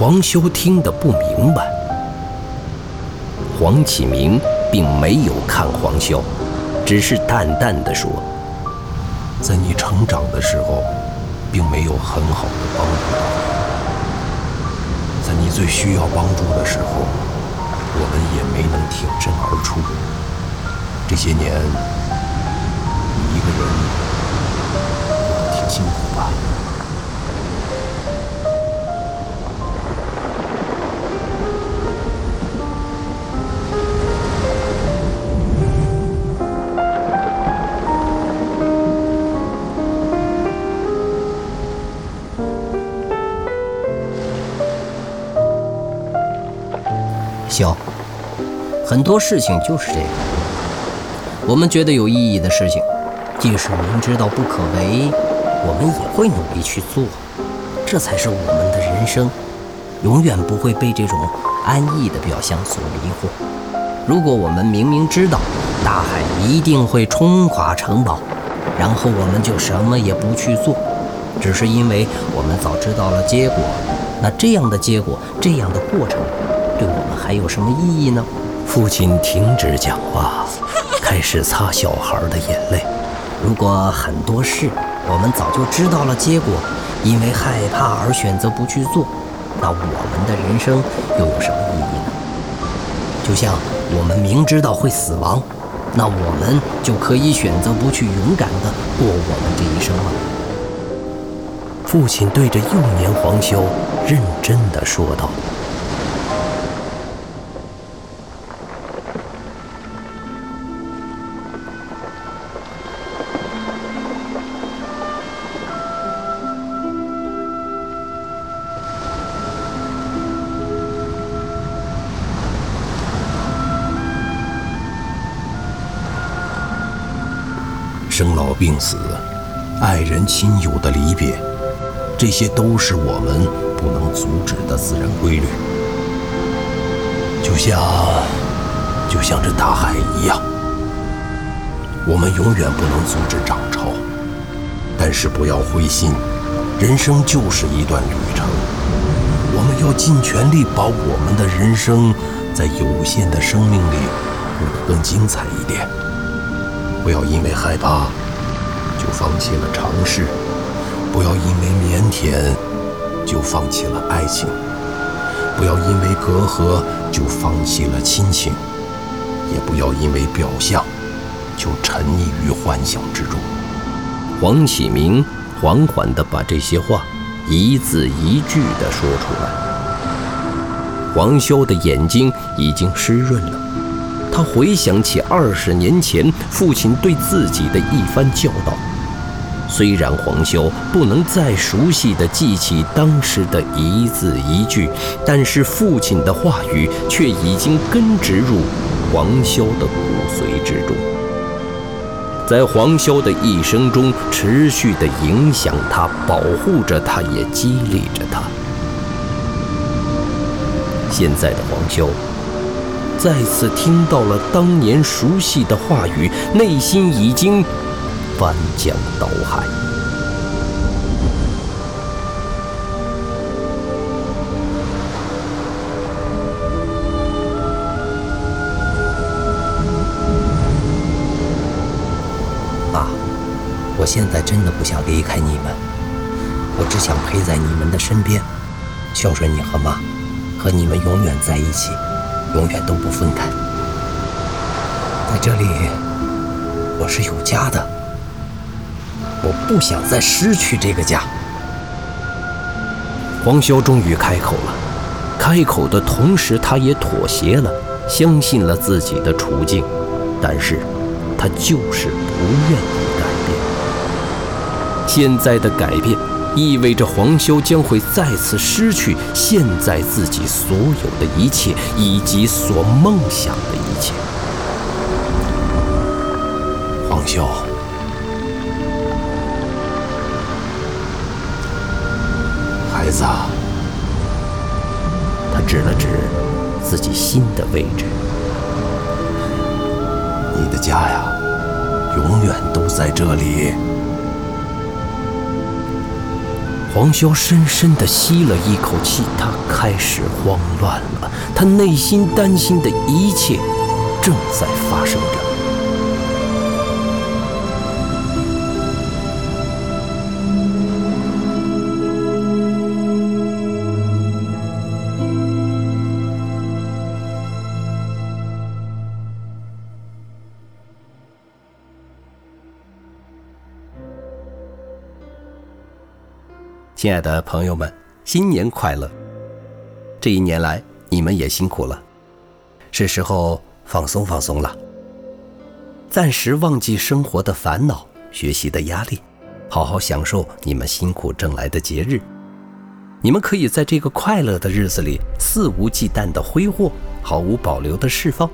黄修听得不明白。黄启明并没有看黄修，只是淡淡的说：“在你成长的时候，并没有很好的帮助你，在你最需要帮助的时候，我们也没能挺身而出。这些年，你一个人小，很多事情就是这样。我们觉得有意义的事情，即使明知道不可为，我们也会努力去做。这才是我们的人生，永远不会被这种安逸的表象所迷惑。如果我们明明知道大海一定会冲垮城堡，然后我们就什么也不去做，只是因为我们早知道了结果，那这样的结果，这样的过程。对我们还有什么意义呢？父亲停止讲话，开始擦小孩的眼泪。如果很多事我们早就知道了结果，因为害怕而选择不去做，那我们的人生又有什么意义呢？就像我们明知道会死亡，那我们就可以选择不去勇敢地过我们这一生吗？父亲对着幼年黄修认真地说道。生老病死，爱人亲友的离别，这些都是我们不能阻止的自然规律。就像，就像这大海一样，我们永远不能阻止涨潮。但是不要灰心，人生就是一段旅程，我们要尽全力把我们的人生，在有限的生命里过得更精彩一点。不要因为害怕就放弃了尝试，不要因为腼腆就放弃了爱情，不要因为隔阂就放弃了亲情，也不要因为表象就沉溺于幻想之中。黄启明缓缓地把这些话一字一句地说出来。黄修的眼睛已经湿润了。他回想起二十年前父亲对自己的一番教导，虽然黄修不能再熟悉地记起当时的一字一句，但是父亲的话语却已经根植入黄修的骨髓之中，在黄修的一生中持续地影响他，保护着他，也激励着他。现在的黄修。再次听到了当年熟悉的话语，内心已经翻江倒海。爸，我现在真的不想离开你们，我只想陪在你们的身边，孝顺你和妈，和你们永远在一起。永远都不分开，在这里我是有家的，我不想再失去这个家。黄潇终于开口了，开口的同时，他也妥协了，相信了自己的处境，但是他就是不愿意改变。现在的改变。意味着黄修将会再次失去现在自己所有的一切，以及所梦想的一切。黄修，孩子，他指了指自己心的位置。你的家呀，永远都在这里。黄潇深深地吸了一口气，他开始慌乱了。他内心担心的一切正在发生着。亲爱的朋友们，新年快乐！这一年来，你们也辛苦了，是时候放松放松了，暂时忘记生活的烦恼、学习的压力，好好享受你们辛苦挣来的节日。你们可以在这个快乐的日子里肆无忌惮的挥霍，毫无保留的释放，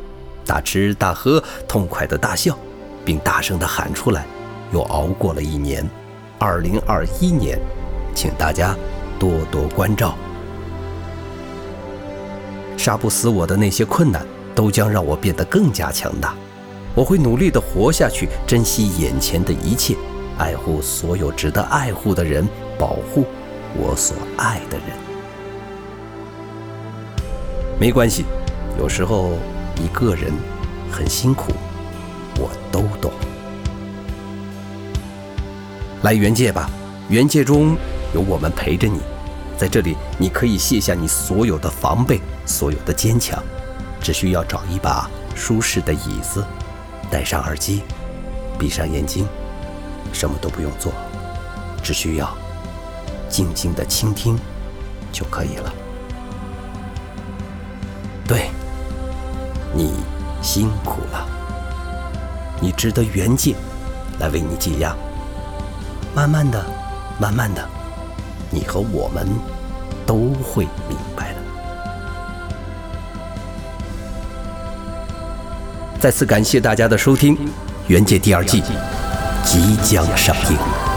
大吃大喝，痛快的大笑，并大声的喊出来：“又熬过了一年，二零二一年。”请大家多多关照。杀不死我的那些困难，都将让我变得更加强大。我会努力的活下去，珍惜眼前的一切，爱护所有值得爱护的人，保护我所爱的人。没关系，有时候一个人很辛苦，我都懂。来原界吧，原界中。有我们陪着你，在这里，你可以卸下你所有的防备，所有的坚强，只需要找一把舒适的椅子，戴上耳机，闭上眼睛，什么都不用做，只需要静静的倾听就可以了。对，你辛苦了，你值得原界来为你解压。慢慢的，慢慢的。你和我们都会明白的。再次感谢大家的收听，《原界》第二季即将上映。